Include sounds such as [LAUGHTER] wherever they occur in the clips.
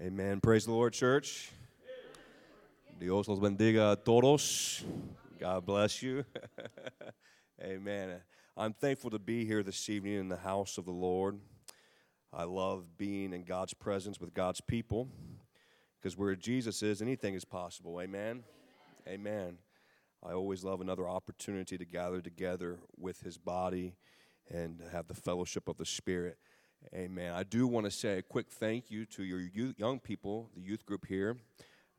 Amen. Praise the Lord, church. Dios los bendiga a todos. God bless you. [LAUGHS] Amen. I'm thankful to be here this evening in the house of the Lord. I love being in God's presence with God's people because where Jesus is, anything is possible. Amen. Amen. I always love another opportunity to gather together with his body and have the fellowship of the Spirit. Amen. I do want to say a quick thank you to your youth, young people, the youth group here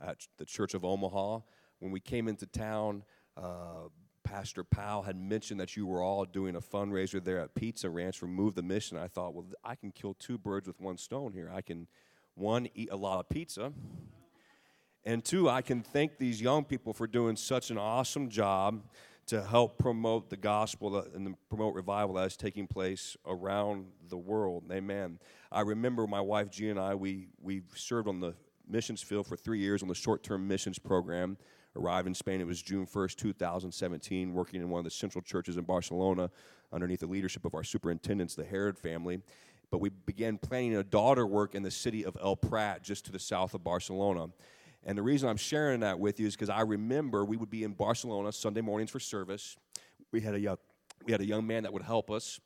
at the Church of Omaha. When we came into town, uh, Pastor Powell had mentioned that you were all doing a fundraiser there at Pizza Ranch for Move the Mission. I thought, well, I can kill two birds with one stone here. I can, one, eat a lot of pizza, and two, I can thank these young people for doing such an awesome job to help promote the gospel and promote revival that is taking place around the world. Amen. I remember my wife G and I, we, we served on the missions field for three years on the short term missions program. Arrived in Spain, it was June 1st, 2017, working in one of the central churches in Barcelona underneath the leadership of our superintendents, the Herod family. But we began planning a daughter work in the city of El Prat, just to the south of Barcelona. And the reason I'm sharing that with you is because I remember we would be in Barcelona Sunday mornings for service. We had a young, we had a young man that would help us.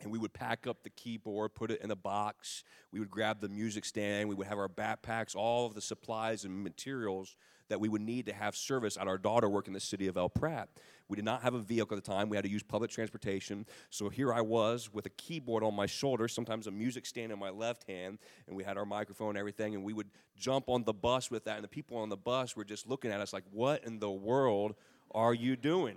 And we would pack up the keyboard, put it in a box. We would grab the music stand. We would have our backpacks, all of the supplies and materials that we would need to have service at our daughter work in the city of El Prat. We did not have a vehicle at the time. We had to use public transportation. So here I was with a keyboard on my shoulder, sometimes a music stand in my left hand, and we had our microphone and everything. And we would jump on the bus with that. And the people on the bus were just looking at us like, what in the world are you doing?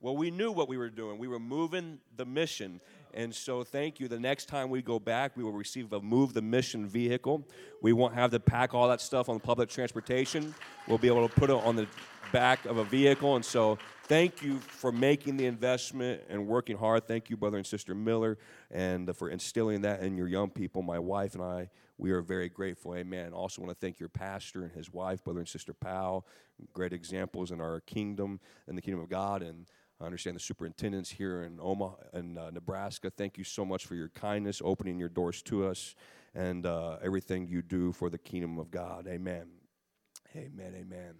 Well, we knew what we were doing. We were moving the mission. And so, thank you. The next time we go back, we will receive a Move the Mission vehicle. We won't have to pack all that stuff on public transportation. We'll be able to put it on the back of a vehicle. And so, thank you for making the investment and working hard. Thank you, brother and sister Miller, and for instilling that in your young people. My wife and I, we are very grateful. Amen. Also, want to thank your pastor and his wife, brother and sister Powell. Great examples in our kingdom, in the kingdom of God. And I understand the superintendents here in Omaha and uh, Nebraska. Thank you so much for your kindness, opening your doors to us, and uh, everything you do for the kingdom of God. Amen. Amen. Amen.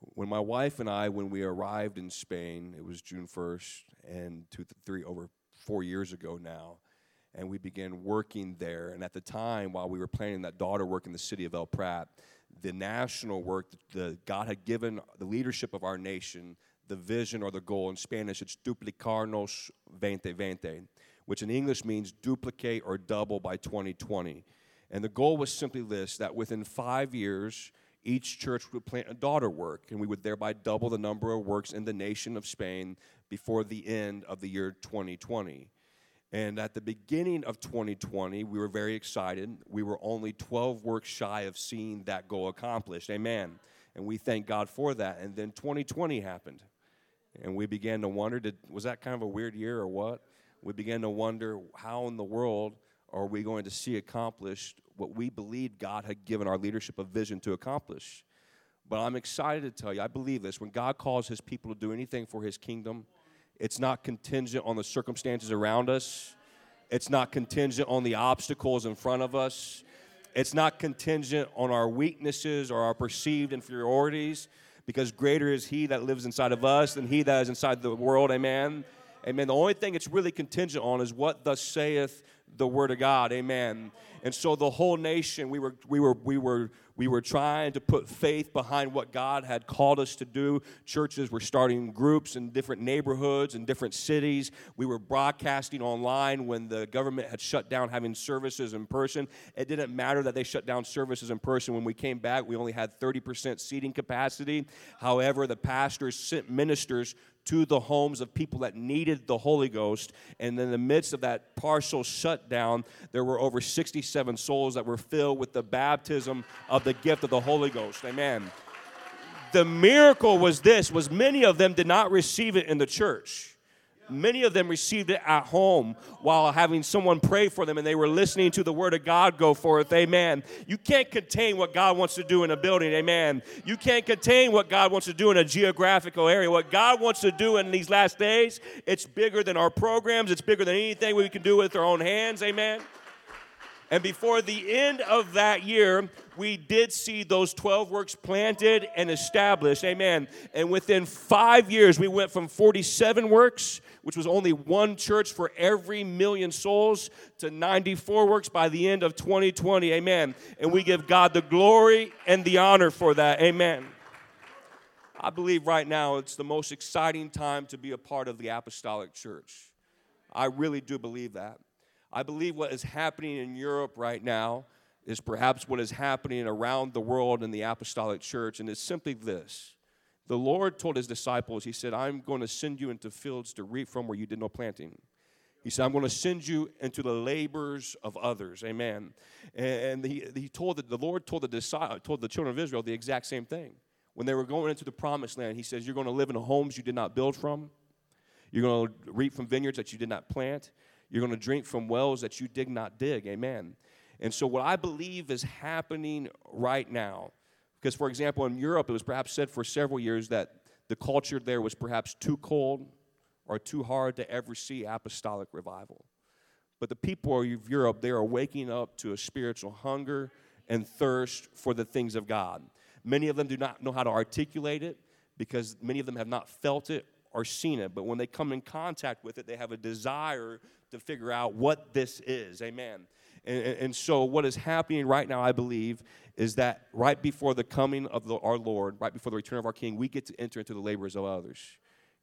When my wife and I, when we arrived in Spain, it was June 1st, and two, three, over four years ago now, and we began working there. And at the time, while we were planning that daughter work in the city of El Prat, the national work, the, God had given the leadership of our nation the vision or the goal. In Spanish, it's duplicarnos 2020, which in English means duplicate or double by 2020. And the goal was simply this that within five years, each church would plant a daughter work, and we would thereby double the number of works in the nation of Spain before the end of the year 2020. And at the beginning of 2020, we were very excited. We were only 12 works shy of seeing that goal accomplished. Amen. And we thank God for that. And then 2020 happened. And we began to wonder did, was that kind of a weird year or what? We began to wonder how in the world are we going to see accomplished what we believed God had given our leadership a vision to accomplish. But I'm excited to tell you, I believe this. When God calls his people to do anything for his kingdom, it's not contingent on the circumstances around us, it's not contingent on the obstacles in front of us, it's not contingent on our weaknesses or our perceived inferiorities because greater is he that lives inside of us than he that is inside the world. Amen. Amen. The only thing it's really contingent on is what thus saith the word of God. Amen. And so the whole nation, we were, we were, we were, we were trying to put faith behind what God had called us to do. Churches were starting groups in different neighborhoods and different cities. We were broadcasting online when the government had shut down having services in person. It didn't matter that they shut down services in person. When we came back, we only had 30% seating capacity. However, the pastors sent ministers to the homes of people that needed the Holy Ghost. And in the midst of that partial shutdown, there were over 67 souls that were filled with the baptism of the gift of the Holy Ghost. Amen. The miracle was this was many of them did not receive it in the church. Many of them received it at home while having someone pray for them and they were listening to the word of God go forth. Amen. You can't contain what God wants to do in a building. Amen. You can't contain what God wants to do in a geographical area. What God wants to do in these last days, it's bigger than our programs, it's bigger than anything we can do with our own hands. Amen. And before the end of that year, we did see those 12 works planted and established. Amen. And within five years, we went from 47 works, which was only one church for every million souls, to 94 works by the end of 2020. Amen. And we give God the glory and the honor for that. Amen. I believe right now it's the most exciting time to be a part of the apostolic church. I really do believe that. I believe what is happening in Europe right now is perhaps what is happening around the world in the apostolic church, and it's simply this. The Lord told his disciples, He said, I'm going to send you into fields to reap from where you did no planting. He said, I'm going to send you into the labors of others. Amen. And he, he told the, the Lord told the, told the children of Israel the exact same thing. When they were going into the promised land, he says, You're going to live in homes you did not build from. You're going to reap from vineyards that you did not plant. You're going to drink from wells that you did not dig. Amen. And so, what I believe is happening right now, because, for example, in Europe, it was perhaps said for several years that the culture there was perhaps too cold or too hard to ever see apostolic revival. But the people of Europe, they are waking up to a spiritual hunger and thirst for the things of God. Many of them do not know how to articulate it because many of them have not felt it or seen it. But when they come in contact with it, they have a desire to figure out what this is. Amen. And, and, so, what is happening right now, I believe, is that right before the coming of the, our Lord, right before the return of our King, we get to enter into the labors of others.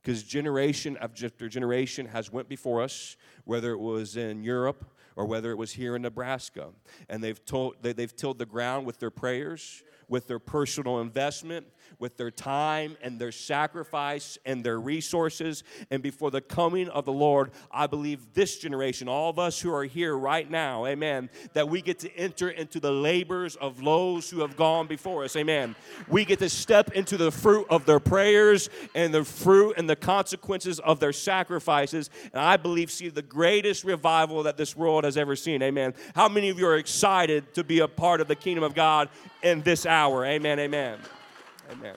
Because generation after generation has went before us, whether it was in Europe or whether it was here in Nebraska, and they've told they, they've tilled the ground with their prayers, with their personal investment, with their time and their sacrifice and their resources. And before the coming of the Lord, I believe this generation, all of us who are here right now, amen, that we get to enter into the labors of those who have gone before us, amen. We get to step into the fruit of their prayers and the fruit and the consequences of their sacrifices. And I believe, see the greatest revival that this world has ever seen, amen. How many of you are excited to be a part of the kingdom of God in this hour? Amen, amen. Amen.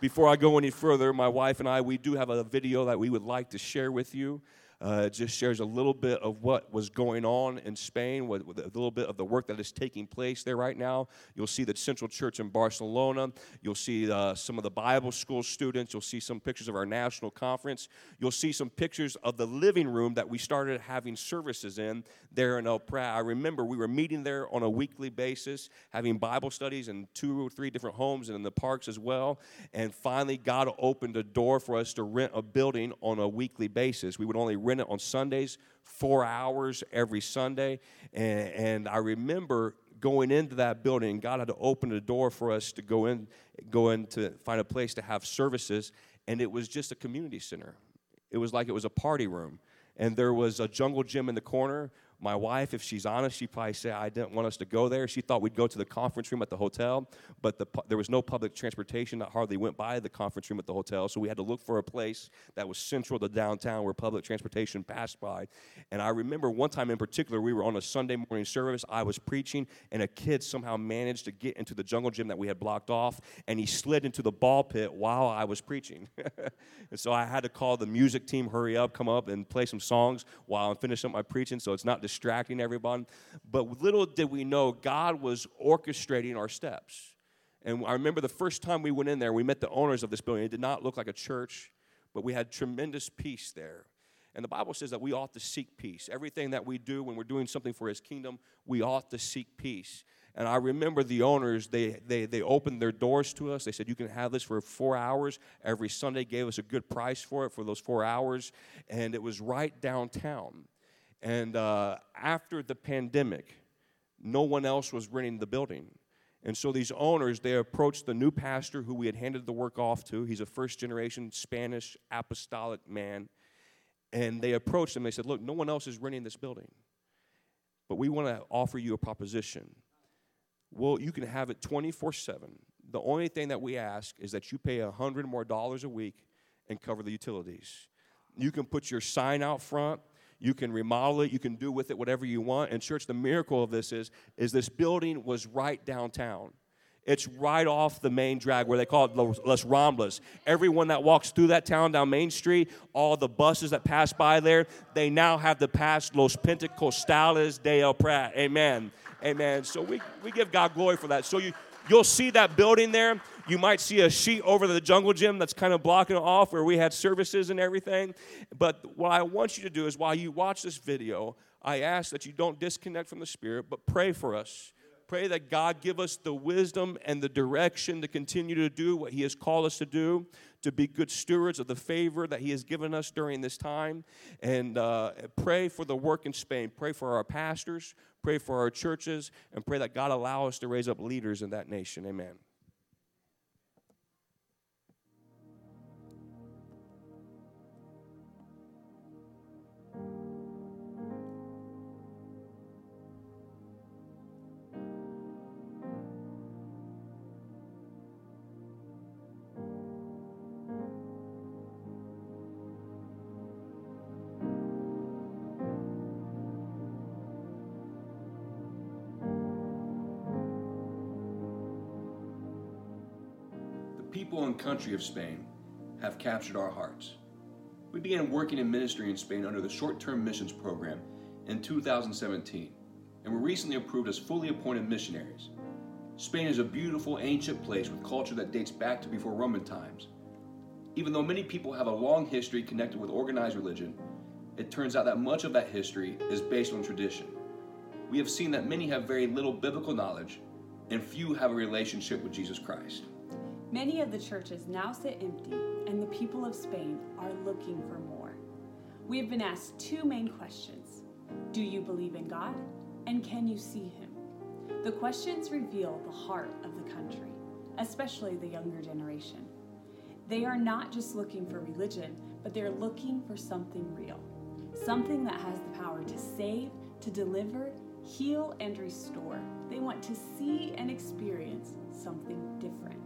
Before I go any further, my wife and I, we do have a video that we would like to share with you. Uh, it just shares a little bit of what was going on in Spain, with, with, a little bit of the work that is taking place there right now. You'll see the Central Church in Barcelona. You'll see uh, some of the Bible school students. You'll see some pictures of our national conference. You'll see some pictures of the living room that we started having services in there in El Prat. I remember we were meeting there on a weekly basis, having Bible studies in two or three different homes and in the parks as well. And finally, God opened a door for us to rent a building on a weekly basis. We would only rent it on Sundays, four hours every Sunday. And, and I remember going into that building, God had to open the door for us to go in, go in to find a place to have services, and it was just a community center. It was like it was a party room. And there was a jungle gym in the corner my wife, if she's honest, she probably say I didn't want us to go there. She thought we'd go to the conference room at the hotel, but the, there was no public transportation that hardly went by the conference room at the hotel, so we had to look for a place that was central to downtown where public transportation passed by. And I remember one time in particular, we were on a Sunday morning service. I was preaching, and a kid somehow managed to get into the jungle gym that we had blocked off, and he slid into the ball pit while I was preaching. [LAUGHS] and so I had to call the music team, hurry up, come up and play some songs while I'm finishing up my preaching, so it's not distracting everyone. But little did we know, God was orchestrating our steps. And I remember the first time we went in there, we met the owners of this building. It did not look like a church, but we had tremendous peace there. And the Bible says that we ought to seek peace. Everything that we do when we're doing something for His kingdom, we ought to seek peace. And I remember the owners, they, they, they opened their doors to us. They said, You can have this for four hours. Every Sunday gave us a good price for it for those four hours. And it was right downtown. And uh, after the pandemic, no one else was renting the building. And so these owners, they approached the new pastor who we had handed the work off to. He's a first generation Spanish apostolic man. And they approached him. They said, Look, no one else is renting this building. But we want to offer you a proposition. Well, you can have it 24 7. The only thing that we ask is that you pay a hundred more dollars a week and cover the utilities. You can put your sign out front you can remodel it, you can do with it whatever you want. And church, the miracle of this is, is this building was right downtown. It's right off the main drag where they call it Las Ramblas. Everyone that walks through that town down Main Street, all the buses that pass by there, they now have the pass Los Pentecostales de El Prat. Amen. Amen. So we, we give God glory for that. So you, you'll see that building there. You might see a sheet over the jungle gym that's kind of blocking it off where we had services and everything. But what I want you to do is while you watch this video, I ask that you don't disconnect from the Spirit, but pray for us. Pray that God give us the wisdom and the direction to continue to do what He has called us to do, to be good stewards of the favor that He has given us during this time. And uh, pray for the work in Spain. Pray for our pastors. Pray for our churches. And pray that God allow us to raise up leaders in that nation. Amen. People and country of Spain have captured our hearts. We began working in ministry in Spain under the short term missions program in 2017 and were recently approved as fully appointed missionaries. Spain is a beautiful ancient place with culture that dates back to before Roman times. Even though many people have a long history connected with organized religion, it turns out that much of that history is based on tradition. We have seen that many have very little biblical knowledge and few have a relationship with Jesus Christ. Many of the churches now sit empty, and the people of Spain are looking for more. We have been asked two main questions Do you believe in God? And can you see Him? The questions reveal the heart of the country, especially the younger generation. They are not just looking for religion, but they're looking for something real, something that has the power to save, to deliver, heal, and restore. They want to see and experience something different.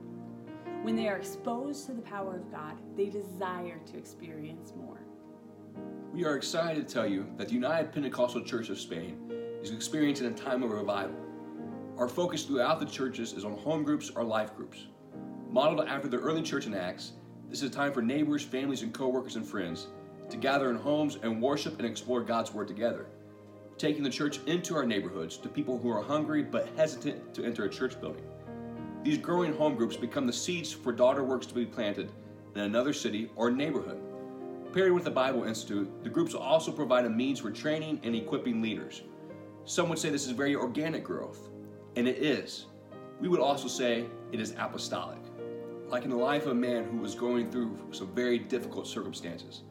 When they are exposed to the power of God, they desire to experience more. We are excited to tell you that the United Pentecostal Church of Spain is experiencing a time of revival. Our focus throughout the churches is on home groups or life groups. Modeled after the early church in Acts, this is a time for neighbors, families, and co-workers and friends to gather in homes and worship and explore God's Word together. Taking the church into our neighborhoods to people who are hungry but hesitant to enter a church building. These growing home groups become the seeds for daughter works to be planted in another city or neighborhood. Paired with the Bible Institute, the groups also provide a means for training and equipping leaders. Some would say this is very organic growth, and it is. We would also say it is apostolic, like in the life of a man who was going through some very difficult circumstances.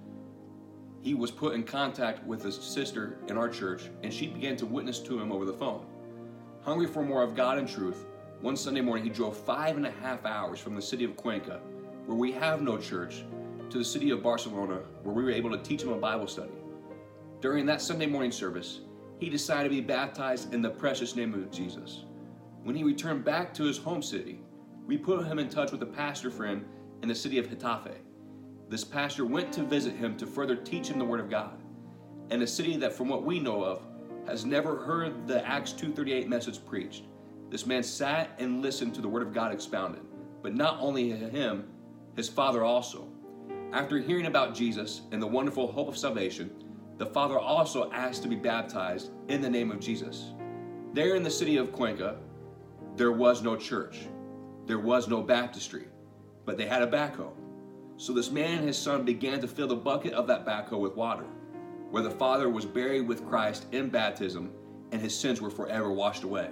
He was put in contact with a sister in our church, and she began to witness to him over the phone. Hungry for more of God and truth, one Sunday morning, he drove five and a half hours from the city of Cuenca, where we have no church, to the city of Barcelona, where we were able to teach him a Bible study. During that Sunday morning service, he decided to be baptized in the precious name of Jesus. When he returned back to his home city, we put him in touch with a pastor friend in the city of Getafe. This pastor went to visit him to further teach him the Word of God, in a city that, from what we know of, has never heard the Acts 2:38 message preached. This man sat and listened to the word of God expounded, but not only him, his father also. After hearing about Jesus and the wonderful hope of salvation, the father also asked to be baptized in the name of Jesus. There in the city of Cuenca, there was no church, there was no baptistry, but they had a backhoe. So this man and his son began to fill the bucket of that backhoe with water, where the father was buried with Christ in baptism and his sins were forever washed away.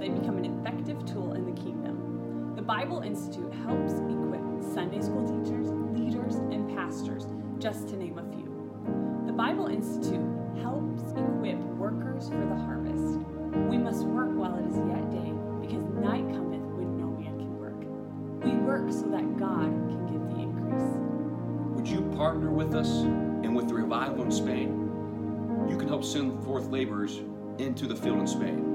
They become an effective tool in the kingdom. The Bible Institute helps equip Sunday school teachers, leaders, and pastors, just to name a few. The Bible Institute helps equip workers for the harvest. We must work while it is yet day, because night cometh when no man can work. We work so that God can give the increase. Would you partner with us and with the revival in Spain? You can help send forth laborers into the field in Spain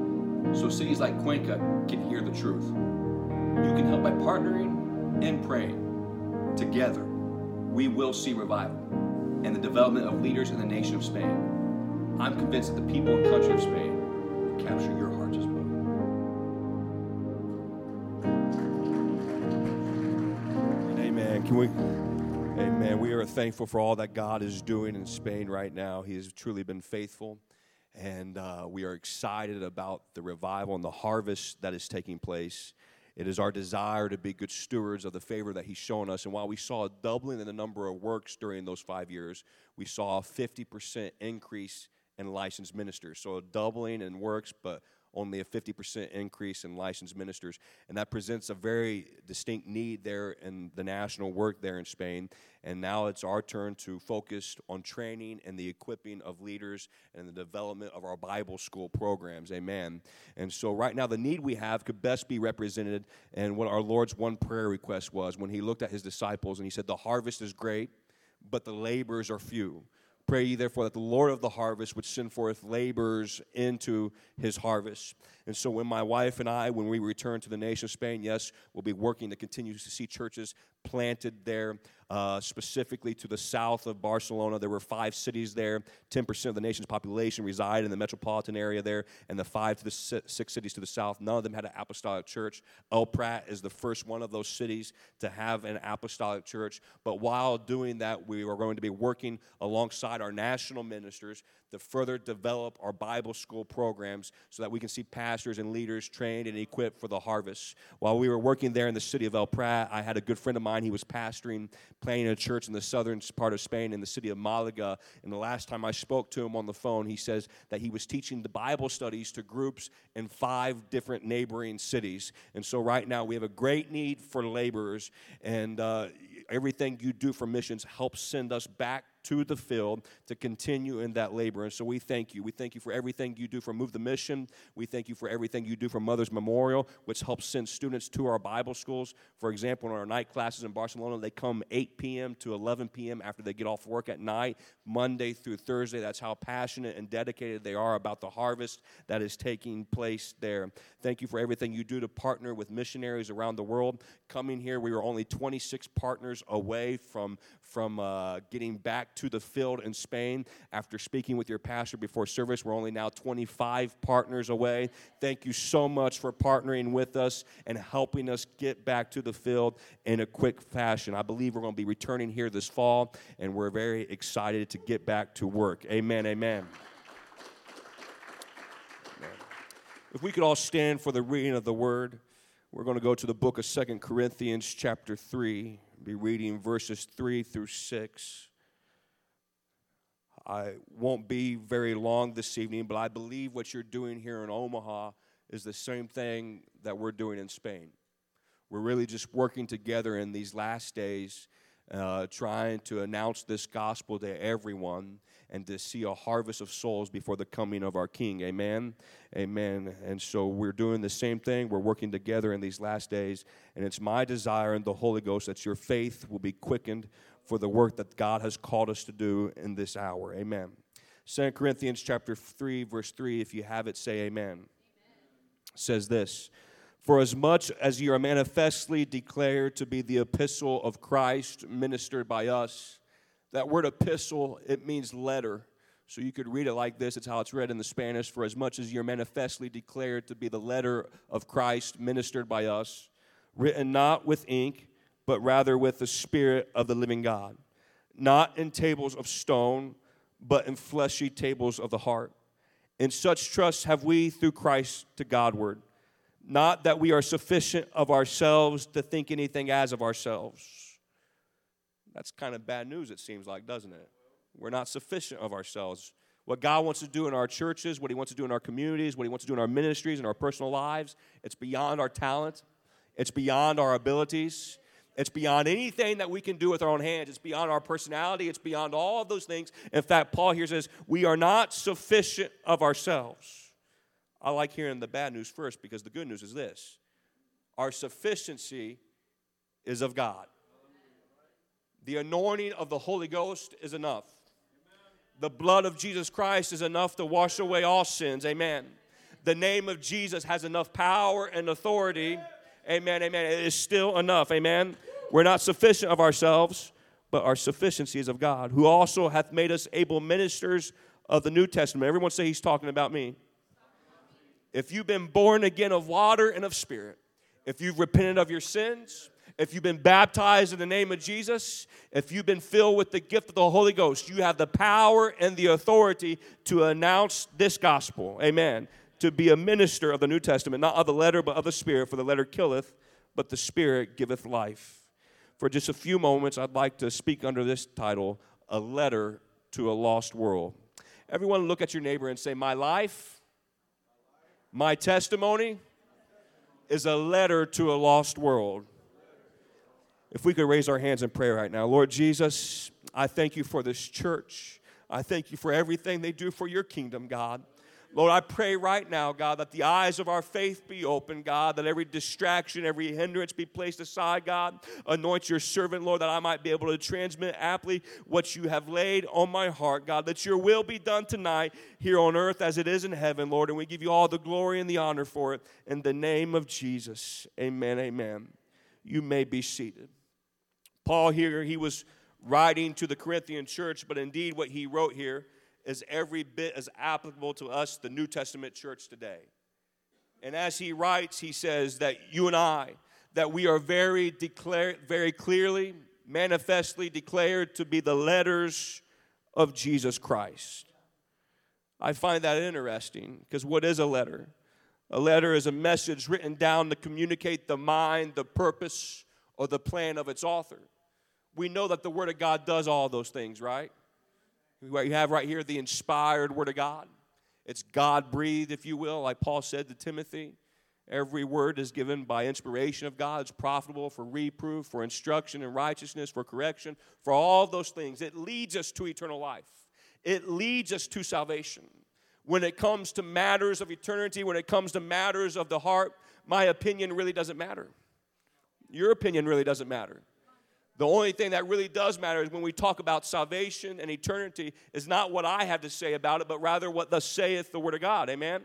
so cities like Cuenca can hear the truth. You can help by partnering and praying together. we will see revival and the development of leaders in the nation of Spain. I'm convinced that the people and country of Spain will capture your hearts as well. Amen. Can we? Amen. We are thankful for all that God is doing in Spain right now. He has truly been faithful. And uh, we are excited about the revival and the harvest that is taking place. It is our desire to be good stewards of the favor that He's shown us. And while we saw a doubling in the number of works during those five years, we saw a 50% increase in licensed ministers. So a doubling in works, but only a 50% increase in licensed ministers. And that presents a very distinct need there in the national work there in Spain. And now it's our turn to focus on training and the equipping of leaders and the development of our Bible school programs. Amen. And so, right now, the need we have could best be represented in what our Lord's one prayer request was when he looked at his disciples and he said, The harvest is great, but the laborers are few. Pray ye therefore that the Lord of the harvest would send forth laborers into his harvest. And so, when my wife and I, when we return to the nation of Spain, yes, we'll be working to continue to see churches planted there, uh, specifically to the south of Barcelona. There were five cities there. 10% of the nation's population reside in the metropolitan area there, and the five to the six cities to the south, none of them had an apostolic church. El Prat is the first one of those cities to have an apostolic church. But while doing that, we are going to be working alongside our national ministers to further develop our Bible school programs so that we can see pastors and leaders trained and equipped for the harvest. While we were working there in the city of El Prat, I had a good friend of mine. He was pastoring, planting a church in the southern part of Spain in the city of Malaga. And the last time I spoke to him on the phone, he says that he was teaching the Bible studies to groups in five different neighboring cities. And so right now we have a great need for laborers, and uh, everything you do for missions helps send us back to the field to continue in that labor. And so we thank you. We thank you for everything you do for Move the Mission. We thank you for everything you do for Mother's Memorial, which helps send students to our Bible schools. For example, in our night classes in Barcelona, they come 8 p.m. to 11 p.m. after they get off work at night, Monday through Thursday. That's how passionate and dedicated they are about the harvest that is taking place there. Thank you for everything you do to partner with missionaries around the world. Coming here, we were only 26 partners away from, from uh, getting back to the field in Spain. After speaking with your pastor before service, we're only now 25 partners away. Thank you so much for partnering with us and helping us get back to the field in a quick fashion. I believe we're going to be returning here this fall, and we're very excited to get back to work. Amen, amen. If we could all stand for the reading of the word, we're going to go to the book of Second Corinthians, chapter 3, be reading verses 3 through 6. I won't be very long this evening, but I believe what you're doing here in Omaha is the same thing that we're doing in Spain. We're really just working together in these last days, uh, trying to announce this gospel to everyone and to see a harvest of souls before the coming of our King. Amen. Amen. And so we're doing the same thing. We're working together in these last days. And it's my desire in the Holy Ghost that your faith will be quickened for the work that God has called us to do in this hour. Amen. 2 Corinthians chapter 3 verse 3 if you have it say amen. amen. Says this for as much as you are manifestly declared to be the epistle of Christ ministered by us that word epistle it means letter. So you could read it like this. It's how it's read in the Spanish. For as much as you're manifestly declared to be the letter of Christ ministered by us written not with ink but rather with the Spirit of the living God, not in tables of stone, but in fleshy tables of the heart. In such trust have we through Christ to Godward, not that we are sufficient of ourselves to think anything as of ourselves. That's kind of bad news, it seems like, doesn't it? We're not sufficient of ourselves. What God wants to do in our churches, what He wants to do in our communities, what He wants to do in our ministries, and our personal lives, it's beyond our talent, it's beyond our abilities. It's beyond anything that we can do with our own hands. It's beyond our personality. It's beyond all of those things. In fact, Paul here says, We are not sufficient of ourselves. I like hearing the bad news first because the good news is this our sufficiency is of God. The anointing of the Holy Ghost is enough. The blood of Jesus Christ is enough to wash away all sins. Amen. The name of Jesus has enough power and authority Amen, amen. It is still enough. Amen. We're not sufficient of ourselves, but our sufficiency is of God, who also hath made us able ministers of the New Testament. Everyone say he's talking about me. If you've been born again of water and of spirit, if you've repented of your sins, if you've been baptized in the name of Jesus, if you've been filled with the gift of the Holy Ghost, you have the power and the authority to announce this gospel. Amen. To be a minister of the New Testament, not of the letter, but of the Spirit. For the letter killeth, but the Spirit giveth life. For just a few moments, I'd like to speak under this title A Letter to a Lost World. Everyone, look at your neighbor and say, My life, my testimony is a letter to a lost world. If we could raise our hands in prayer right now. Lord Jesus, I thank you for this church. I thank you for everything they do for your kingdom, God. Lord, I pray right now, God, that the eyes of our faith be open, God, that every distraction, every hindrance be placed aside, God. Anoint your servant, Lord, that I might be able to transmit aptly what you have laid on my heart, God, that your will be done tonight here on earth as it is in heaven, Lord. And we give you all the glory and the honor for it. In the name of Jesus, amen, amen. You may be seated. Paul here, he was writing to the Corinthian church, but indeed what he wrote here is every bit as applicable to us, the New Testament church today. And as he writes, he says that you and I, that we are very declared, very clearly, manifestly declared to be the letters of Jesus Christ. I find that interesting because what is a letter? A letter is a message written down to communicate the mind, the purpose, or the plan of its author. We know that the Word of God does all those things, right? You have right here the inspired Word of God. It's God breathed, if you will, like Paul said to Timothy. Every word is given by inspiration of God. It's profitable for reproof, for instruction in righteousness, for correction, for all those things. It leads us to eternal life, it leads us to salvation. When it comes to matters of eternity, when it comes to matters of the heart, my opinion really doesn't matter. Your opinion really doesn't matter. The only thing that really does matter is when we talk about salvation and eternity, is not what I have to say about it, but rather what thus saith the Word of God. Amen?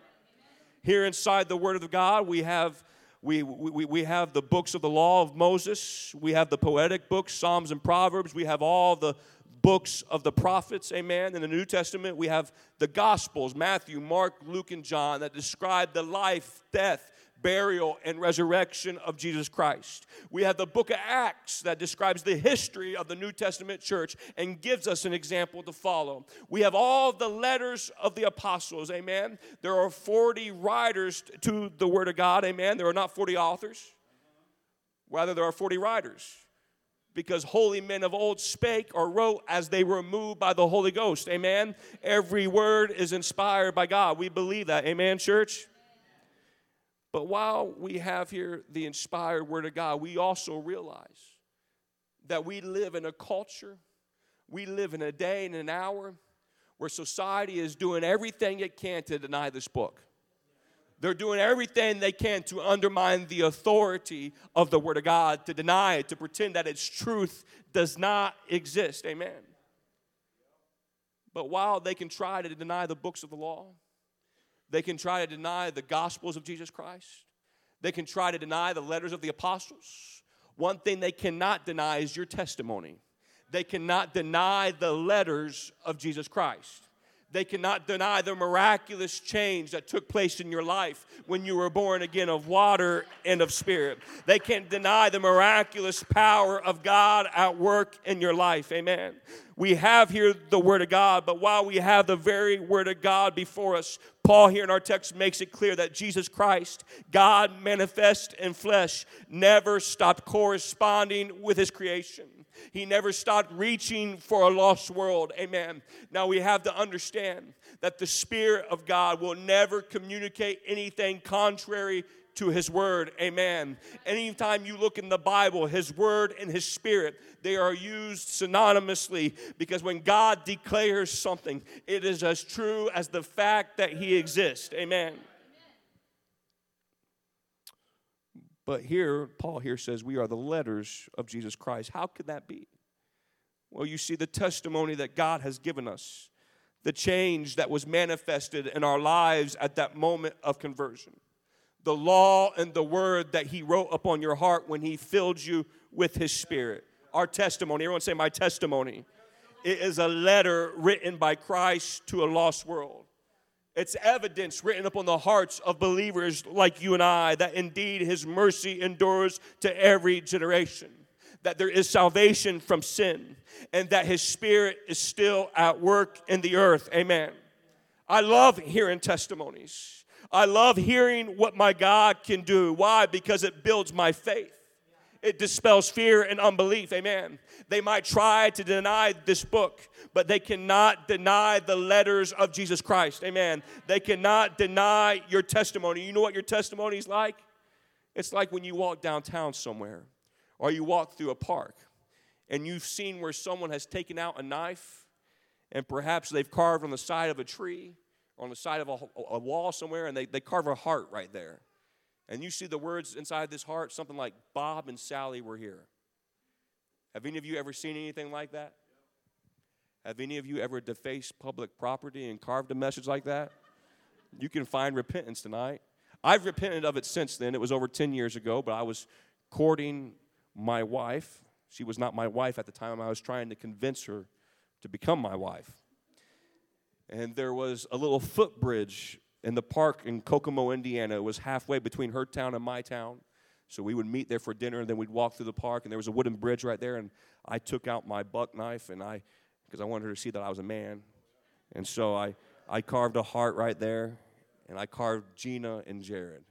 Here inside the Word of God, we have. We, we, we have the books of the law of Moses. We have the poetic books, Psalms and Proverbs. We have all the books of the prophets, amen. In the New Testament, we have the Gospels Matthew, Mark, Luke, and John that describe the life, death, burial, and resurrection of Jesus Christ. We have the book of Acts that describes the history of the New Testament church and gives us an example to follow. We have all the letters of the apostles, amen. There are 40 writers to the Word of God, amen. There are not 40 authors, rather, there are 40 writers. Because holy men of old spake or wrote as they were moved by the Holy Ghost. Amen. Every word is inspired by God. We believe that. Amen, church? But while we have here the inspired Word of God, we also realize that we live in a culture, we live in a day and an hour where society is doing everything it can to deny this book. They're doing everything they can to undermine the authority of the Word of God, to deny it, to pretend that its truth does not exist. Amen. But while they can try to deny the books of the law, they can try to deny the gospels of Jesus Christ. They can try to deny the letters of the apostles. One thing they cannot deny is your testimony. They cannot deny the letters of Jesus Christ. They cannot deny the miraculous change that took place in your life when you were born again of water and of spirit. They can't deny the miraculous power of God at work in your life. Amen. We have here the Word of God, but while we have the very Word of God before us, Paul here in our text makes it clear that Jesus Christ, God manifest in flesh, never stopped corresponding with His creation. He never stopped reaching for a lost world. Amen. Now we have to understand that the Spirit of God will never communicate anything contrary to His Word. Amen. Anytime you look in the Bible, His Word and His Spirit, they are used synonymously because when God declares something, it is as true as the fact that He exists. Amen. But here, Paul here says, we are the letters of Jesus Christ. How could that be? Well, you see the testimony that God has given us, the change that was manifested in our lives at that moment of conversion, the law and the word that He wrote upon your heart when He filled you with His Spirit. Our testimony. Everyone say, My testimony. It is a letter written by Christ to a lost world. It's evidence written upon the hearts of believers like you and I that indeed his mercy endures to every generation, that there is salvation from sin, and that his spirit is still at work in the earth. Amen. I love hearing testimonies. I love hearing what my God can do. Why? Because it builds my faith. It dispels fear and unbelief. Amen. They might try to deny this book, but they cannot deny the letters of Jesus Christ. Amen. They cannot deny your testimony. You know what your testimony is like? It's like when you walk downtown somewhere or you walk through a park and you've seen where someone has taken out a knife and perhaps they've carved on the side of a tree on the side of a, a wall somewhere and they, they carve a heart right there. And you see the words inside this heart, something like Bob and Sally were here. Have any of you ever seen anything like that? Have any of you ever defaced public property and carved a message like that? You can find repentance tonight. I've repented of it since then. It was over 10 years ago, but I was courting my wife. She was not my wife at the time. I was trying to convince her to become my wife. And there was a little footbridge in the park in Kokomo, Indiana. It was halfway between her town and my town. So we would meet there for dinner, and then we'd walk through the park, and there was a wooden bridge right there. And I took out my buck knife, and I, because I wanted her to see that I was a man, and so I, I carved a heart right there, and I carved Gina and Jared.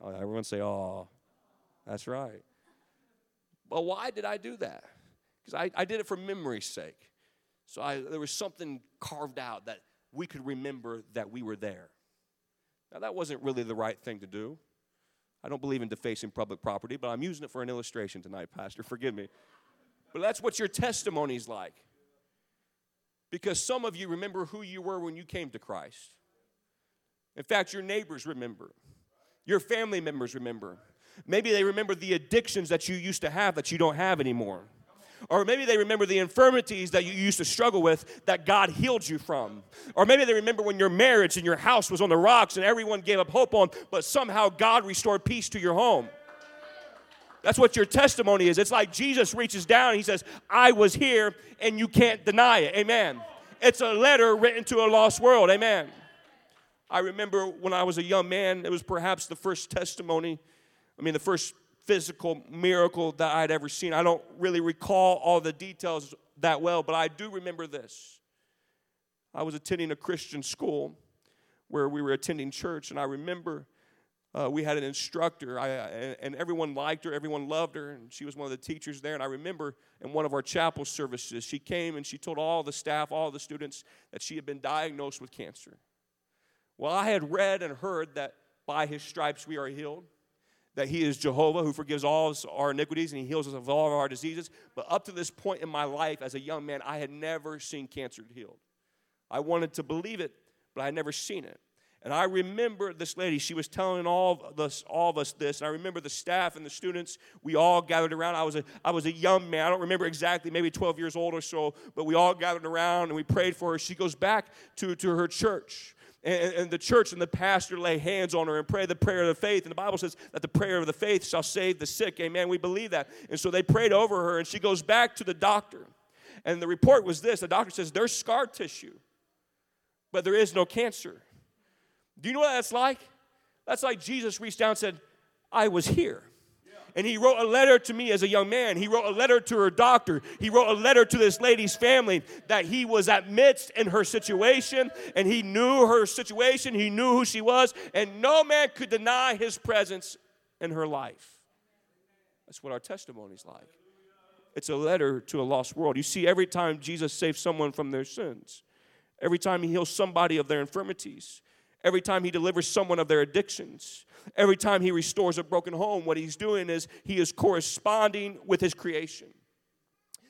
Oh, everyone say, "Oh, that's right." But why did I do that? Because I, I did it for memory's sake. So I, there was something carved out that we could remember that we were there. Now, that wasn't really the right thing to do. I don't believe in defacing public property, but I'm using it for an illustration tonight, Pastor. Forgive me. But that's what your testimony's like. Because some of you remember who you were when you came to Christ. In fact, your neighbors remember, your family members remember. Maybe they remember the addictions that you used to have that you don't have anymore. Or maybe they remember the infirmities that you used to struggle with that God healed you from. Or maybe they remember when your marriage and your house was on the rocks and everyone gave up hope on, but somehow God restored peace to your home. That's what your testimony is. It's like Jesus reaches down he says, I was here and you can't deny it. Amen. It's a letter written to a lost world. Amen. I remember when I was a young man, it was perhaps the first testimony, I mean, the first physical miracle that I'd ever seen. I don't really recall all the details that well, but I do remember this. I was attending a Christian school where we were attending church, and I remember uh, we had an instructor, I, and everyone liked her, everyone loved her, and she was one of the teachers there. And I remember in one of our chapel services, she came and she told all the staff, all the students, that she had been diagnosed with cancer. Well, I had read and heard that by his stripes we are healed that He is Jehovah who forgives all our iniquities and He heals us of all of our diseases. But up to this point in my life as a young man, I had never seen cancer healed. I wanted to believe it, but I had never seen it. And I remember this lady, she was telling all of us, all of us this. And I remember the staff and the students, we all gathered around. I was, a, I was a young man. I don't remember exactly, maybe 12 years old or so, but we all gathered around and we prayed for her. She goes back to, to her church and, and, the church and the pastor lay hands on her and pray the prayer of the faith. And the Bible says that the prayer of the faith shall save the sick. Amen. We believe that. And so they prayed over her, and she goes back to the doctor. And the report was this the doctor says, There's scar tissue, but there is no cancer. Do you know what that's like? That's like Jesus reached down and said, I was here. And he wrote a letter to me as a young man. He wrote a letter to her doctor. He wrote a letter to this lady's family that he was amidst in her situation and he knew her situation. He knew who she was, and no man could deny his presence in her life. That's what our testimony's like. It's a letter to a lost world. You see, every time Jesus saves someone from their sins, every time he heals somebody of their infirmities, every time he delivers someone of their addictions, Every time he restores a broken home, what he's doing is he is corresponding with his creation.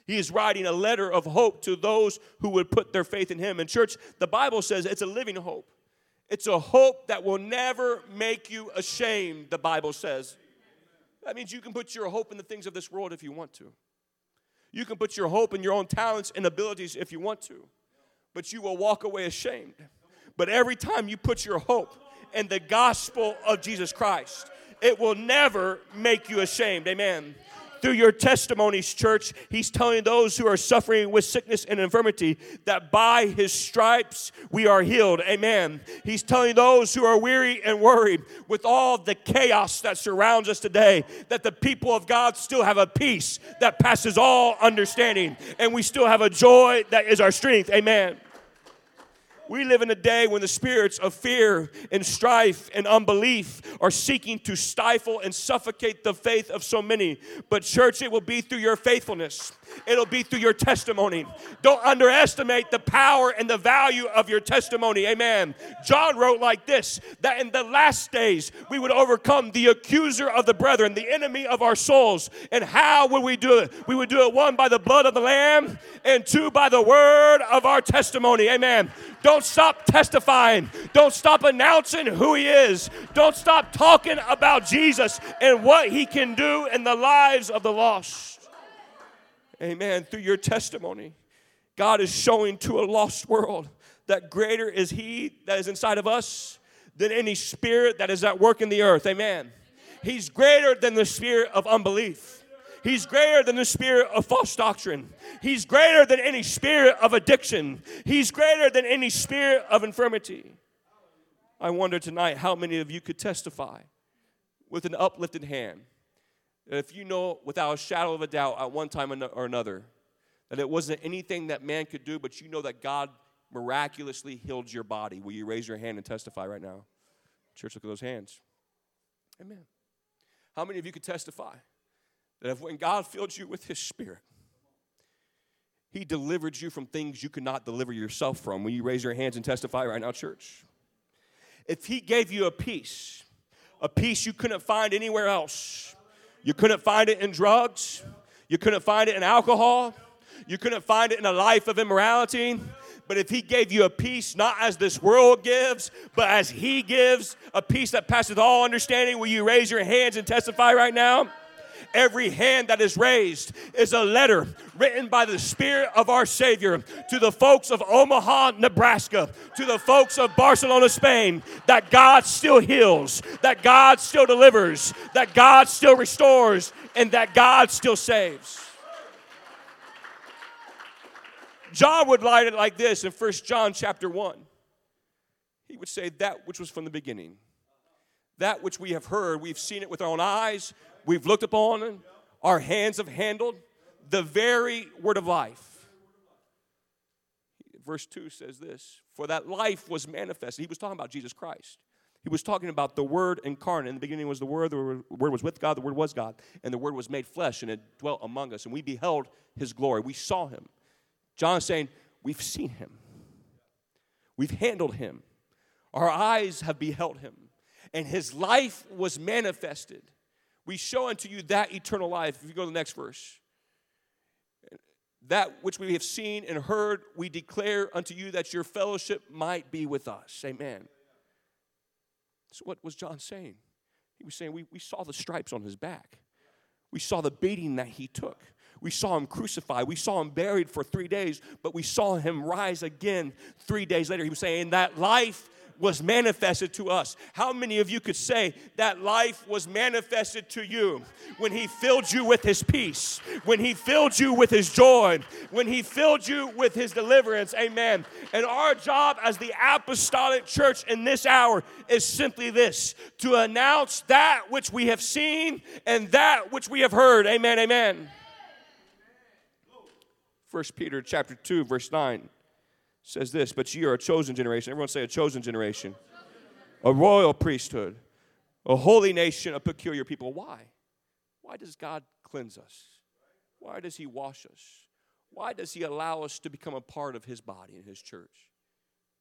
He is writing a letter of hope to those who would put their faith in him. And, church, the Bible says it's a living hope. It's a hope that will never make you ashamed, the Bible says. That means you can put your hope in the things of this world if you want to. You can put your hope in your own talents and abilities if you want to, but you will walk away ashamed. But every time you put your hope in the gospel of Jesus Christ. It will never make you ashamed. Amen. Through your testimonies, church, He's telling those who are suffering with sickness and infirmity that by His stripes we are healed. Amen. He's telling those who are weary and worried with all the chaos that surrounds us today that the people of God still have a peace that passes all understanding and we still have a joy that is our strength. Amen. We live in a day when the spirits of fear and strife and unbelief are seeking to stifle and suffocate the faith of so many. But, church, it will be through your faithfulness, it'll be through your testimony. Don't underestimate the power and the value of your testimony. Amen. John wrote like this that in the last days we would overcome the accuser of the brethren, the enemy of our souls. And how would we do it? We would do it one by the blood of the Lamb, and two by the word of our testimony. Amen. Don't stop testifying. Don't stop announcing who He is. Don't stop talking about Jesus and what He can do in the lives of the lost. Amen. Through your testimony, God is showing to a lost world that greater is He that is inside of us than any spirit that is at work in the earth. Amen. He's greater than the spirit of unbelief. He's greater than the spirit of false doctrine. He's greater than any spirit of addiction. He's greater than any spirit of infirmity. I wonder tonight how many of you could testify with an uplifted hand that if you know without a shadow of a doubt at one time or another that it wasn't anything that man could do, but you know that God miraculously healed your body. Will you raise your hand and testify right now? Church, look at those hands. Amen. How many of you could testify that if when God filled you with His Spirit, He delivered you from things you could not deliver yourself from. Will you raise your hands and testify right now, church? If He gave you a peace, a peace you couldn't find anywhere else, you couldn't find it in drugs, you couldn't find it in alcohol, you couldn't find it in a life of immorality. But if he gave you a peace, not as this world gives, but as he gives, a peace that passes all understanding, will you raise your hands and testify right now? Every hand that is raised is a letter written by the Spirit of our Savior to the folks of Omaha, Nebraska, to the folks of Barcelona, Spain, that God still heals, that God still delivers, that God still restores, and that God still saves. John would write it like this in 1 John chapter 1. He would say, That which was from the beginning, that which we have heard, we've seen it with our own eyes, we've looked upon our hands have handled the very word of life. Verse 2 says this For that life was manifested. He was talking about Jesus Christ. He was talking about the Word incarnate. In the beginning was the Word, the Word was with God, the Word was God, and the Word was made flesh and it dwelt among us, and we beheld His glory. We saw Him. John is saying, We've seen Him, we've handled Him, our eyes have beheld Him, and His life was manifested we show unto you that eternal life. If you go to the next verse, that which we have seen and heard, we declare unto you that your fellowship might be with us. Amen. So, what was John saying? He was saying, we, we saw the stripes on his back, we saw the beating that he took. We saw him crucified. We saw him buried for three days, but we saw him rise again three days later. He was saying that life was manifested to us. How many of you could say that life was manifested to you when He filled you with His peace, when He filled you with His joy, when He filled you with His deliverance? Amen. And our job as the apostolic church in this hour is simply this to announce that which we have seen and that which we have heard. Amen. Amen. First Peter chapter 2 verse 9 says this, but ye are a chosen generation. Everyone say a chosen generation. A royal priesthood, a holy nation, a peculiar people. Why? Why does God cleanse us? Why does He wash us? Why does He allow us to become a part of His body and His church?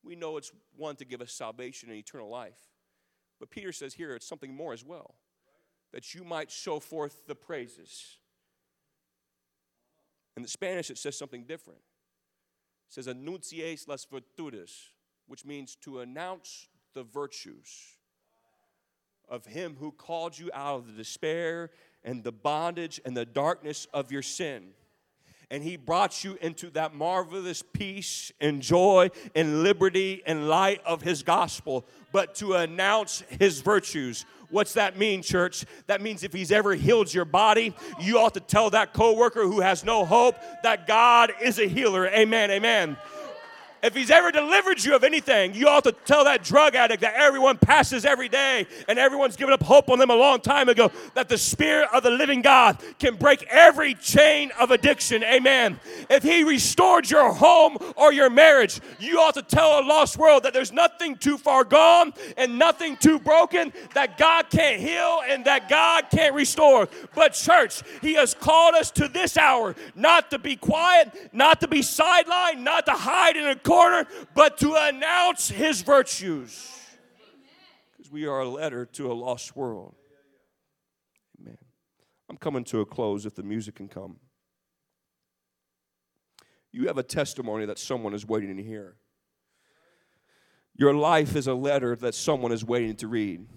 We know it's one to give us salvation and eternal life. But Peter says here it's something more as well that you might show forth the praises. In the Spanish, it says something different says, Anunciéis las virtudes, which means to announce the virtues of him who called you out of the despair and the bondage and the darkness of your sin and he brought you into that marvelous peace and joy and liberty and light of his gospel, but to announce his virtues. What's that mean, church? That means if he's ever healed your body, you ought to tell that coworker who has no hope that God is a healer. Amen. Amen. If he's ever delivered you of anything, you ought to tell that drug addict that everyone passes every day and everyone's given up hope on them a long time ago that the Spirit of the living God can break every chain of addiction. Amen. If he restored your home or your marriage, you ought to tell a lost world that there's nothing too far gone and nothing too broken that God can't heal and that God can't restore. But, church, he has called us to this hour not to be quiet, not to be sidelined, not to hide in a corner, but to announce his virtues. Because we are a letter to a lost world. Amen. I'm coming to a close if the music can come. You have a testimony that someone is waiting to hear. Your life is a letter that someone is waiting to read.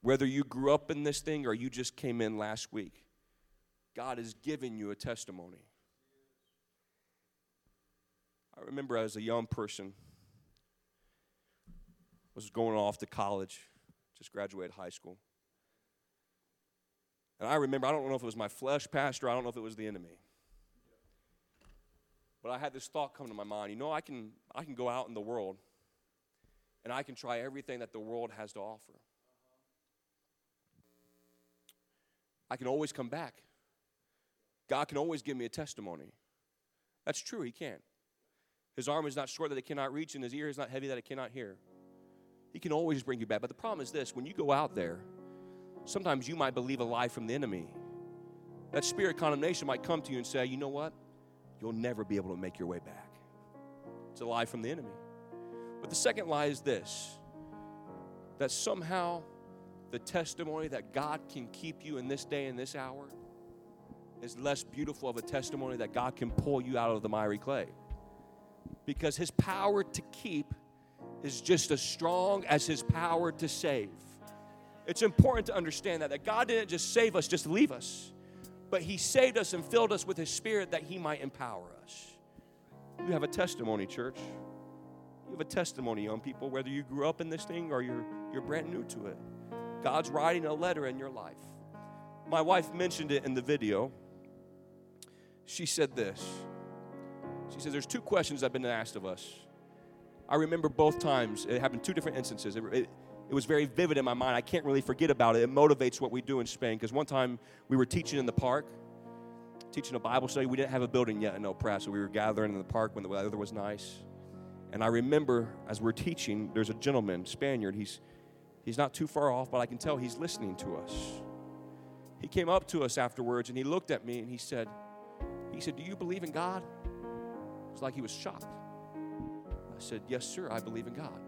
Whether you grew up in this thing or you just came in last week, God is giving you a testimony. I remember as a young person, was going off to college, just graduated high school. And I remember, I don't know if it was my flesh pastor, I don't know if it was the enemy. But I had this thought come to my mind, you know, I can I can go out in the world and I can try everything that the world has to offer. I can always come back. God can always give me a testimony. That's true, he can. His arm is not short that it cannot reach, and his ear is not heavy that it cannot hear. He can always bring you back. But the problem is this when you go out there, sometimes you might believe a lie from the enemy. That spirit condemnation might come to you and say, you know what? You'll never be able to make your way back. It's a lie from the enemy. But the second lie is this that somehow the testimony that God can keep you in this day and this hour is less beautiful of a testimony that God can pull you out of the miry clay because his power to keep is just as strong as his power to save. It's important to understand that that God didn't just save us just leave us, but he saved us and filled us with his spirit that he might empower us. You have a testimony, church. You have a testimony, young people, whether you grew up in this thing or you're you're brand new to it. God's writing a letter in your life. My wife mentioned it in the video. She said this. She says, There's two questions that have been asked of us. I remember both times. It happened two different instances. It, it, it was very vivid in my mind. I can't really forget about it. It motivates what we do in Spain. Because one time we were teaching in the park, teaching a Bible study. We didn't have a building yet in El Paso. We were gathering in the park when the weather was nice. And I remember as we're teaching, there's a gentleman, Spaniard. He's, he's not too far off, but I can tell he's listening to us. He came up to us afterwards and he looked at me and he said, he said, Do you believe in God? It's like he was shocked. I said, Yes, sir, I believe in God.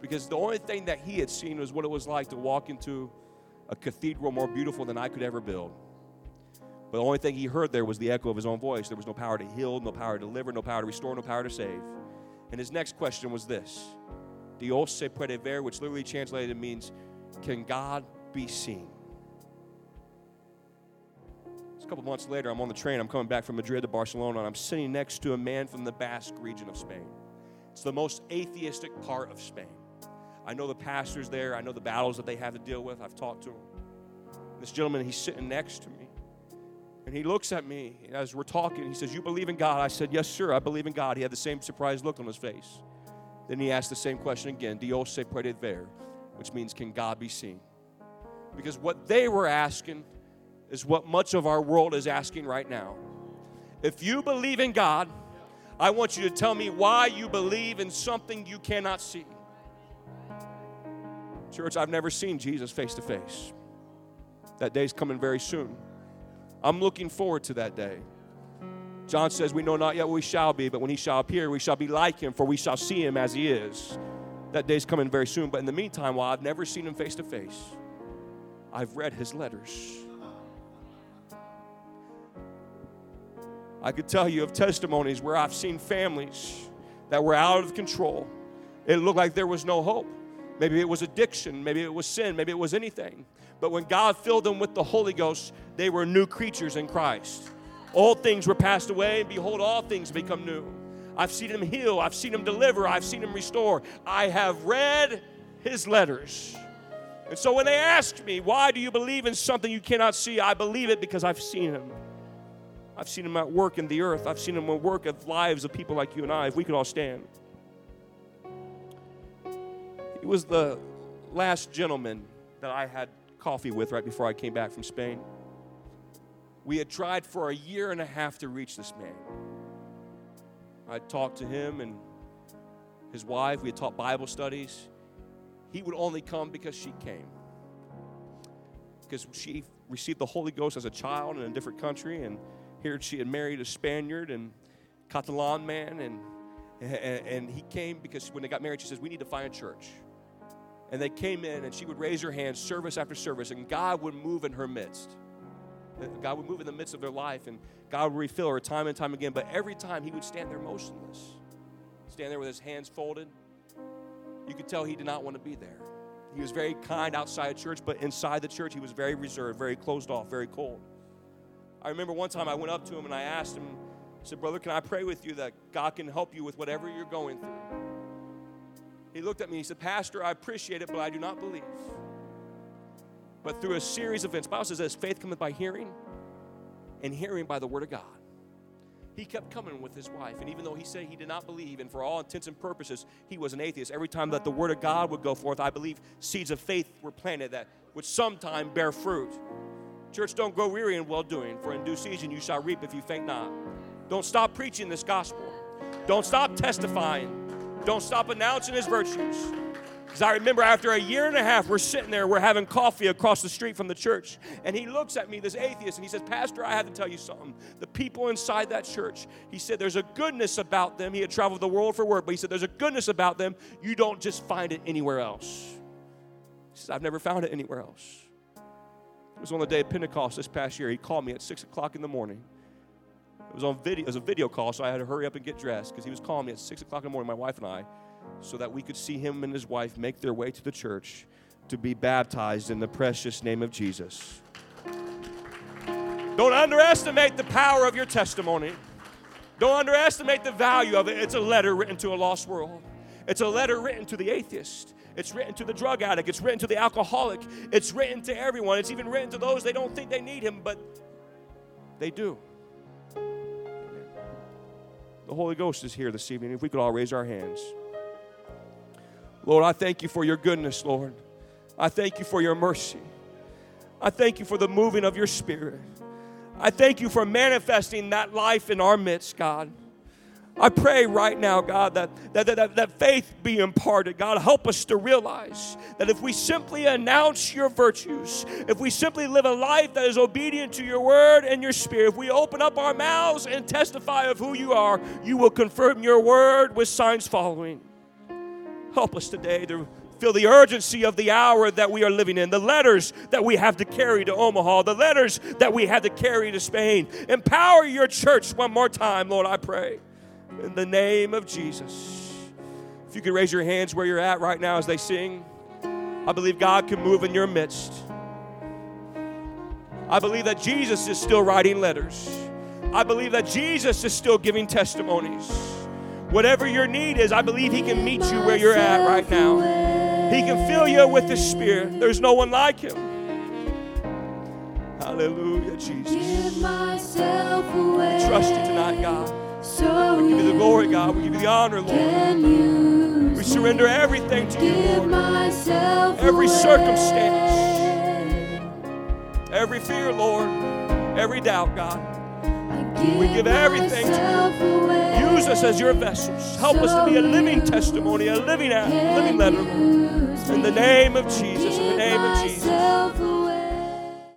Because the only thing that he had seen was what it was like to walk into a cathedral more beautiful than I could ever build. But the only thing he heard there was the echo of his own voice. There was no power to heal, no power to deliver, no power to restore, no power to save. And his next question was this Dios se puede ver, which literally translated means, Can God be seen? A couple months later, I'm on the train. I'm coming back from Madrid to Barcelona, and I'm sitting next to a man from the Basque region of Spain. It's the most atheistic part of Spain. I know the pastors there. I know the battles that they have to deal with. I've talked to them. This gentleman, he's sitting next to me. And he looks at me as we're talking. He says, You believe in God? I said, Yes, sir, I believe in God. He had the same surprised look on his face. Then he asked the same question again Dios se puede ver, which means, Can God be seen? Because what they were asking is what much of our world is asking right now. If you believe in God, I want you to tell me why you believe in something you cannot see. Church, I've never seen Jesus face to face. That day's coming very soon. I'm looking forward to that day. John says, We know not yet what we shall be, but when he shall appear, we shall be like him, for we shall see him as he is. That day's coming very soon. But in the meantime, while I've never seen him face to face, I've read his letters. I could tell you of testimonies where I've seen families that were out of control. It looked like there was no hope. Maybe it was addiction, maybe it was sin, maybe it was anything. But when God filled them with the Holy Ghost, they were new creatures in Christ. All things were passed away, and behold, all things become new. I've seen him heal, I've seen him deliver, I've seen him restore. I have read his letters. And so when they ask me, why do you believe in something you cannot see? I believe it because I've seen him. I've seen him at work in the earth. I've seen him at work of lives of people like you and I, if we could all stand. He was the last gentleman that I had coffee with right before I came back from Spain. We had tried for a year and a half to reach this man. I talked to him and his wife. We had taught Bible studies. He would only come because she came. Because she received the Holy Ghost as a child in a different country, and here she had married a Spaniard and Catalan man, and, and, and he came because when they got married, she says, We need to find a church. And they came in, and she would raise her hand service after service, and God would move in her midst. God would move in the midst of their life, and God would refill her time and time again. But every time he would stand there motionless, stand there with his hands folded, you could tell he did not want to be there. He was very kind outside of church, but inside the church, he was very reserved, very closed off, very cold. I remember one time I went up to him and I asked him, I said, Brother, can I pray with you that God can help you with whatever you're going through? He looked at me he said, Pastor, I appreciate it, but I do not believe. But through a series of events, Bible says, as faith cometh by hearing, and hearing by the word of God he kept coming with his wife. And even though he said he did not believe, and for all intents and purposes, he was an atheist, every time that the word of God would go forth, I believe seeds of faith were planted that would sometime bear fruit. Church, don't grow weary in well doing, for in due season you shall reap if you faint not. Don't stop preaching this gospel. Don't stop testifying. Don't stop announcing his virtues. Because I remember after a year and a half, we're sitting there, we're having coffee across the street from the church. And he looks at me, this atheist, and he says, Pastor, I have to tell you something. The people inside that church, he said, there's a goodness about them. He had traveled the world for work, but he said, there's a goodness about them. You don't just find it anywhere else. He says, I've never found it anywhere else. Was on the day of Pentecost this past year. He called me at 6 o'clock in the morning. It was on video, it was a video call, so I had to hurry up and get dressed because he was calling me at 6 o'clock in the morning, my wife and I so that we could see him and his wife make their way to the church to be baptized in the precious name of Jesus. Don't underestimate the power of your testimony. Don't underestimate the value of it. It's a letter written to a lost world. It's a letter written to the atheist. It's written to the drug addict. It's written to the alcoholic. It's written to everyone. It's even written to those they don't think they need him, but they do. The Holy Ghost is here this evening. If we could all raise our hands. Lord, I thank you for your goodness, Lord. I thank you for your mercy. I thank you for the moving of your spirit. I thank you for manifesting that life in our midst, God. I pray right now, God, that, that, that, that faith be imparted. God, help us to realize that if we simply announce your virtues, if we simply live a life that is obedient to your word and your spirit, if we open up our mouths and testify of who you are, you will confirm your word with signs following. Help us today to feel the urgency of the hour that we are living in, the letters that we have to carry to Omaha, the letters that we have to carry to Spain. Empower your church one more time, Lord, I pray. In the name of Jesus. If you could raise your hands where you're at right now as they sing, I believe God can move in your midst. I believe that Jesus is still writing letters. I believe that Jesus is still giving testimonies. Whatever your need is, I believe He can meet you where you're at right now. He can fill you with His Spirit. There's no one like Him. Hallelujah, Jesus. Trust you tonight, God. We give you the glory, God. We give you the honor, Lord. We surrender everything to you, Lord. Every circumstance, every fear, Lord, every doubt, God. We give everything to you. Use us as your vessels. Help us to be a living testimony, a living, living letter. In the name of Jesus, in the name of Jesus.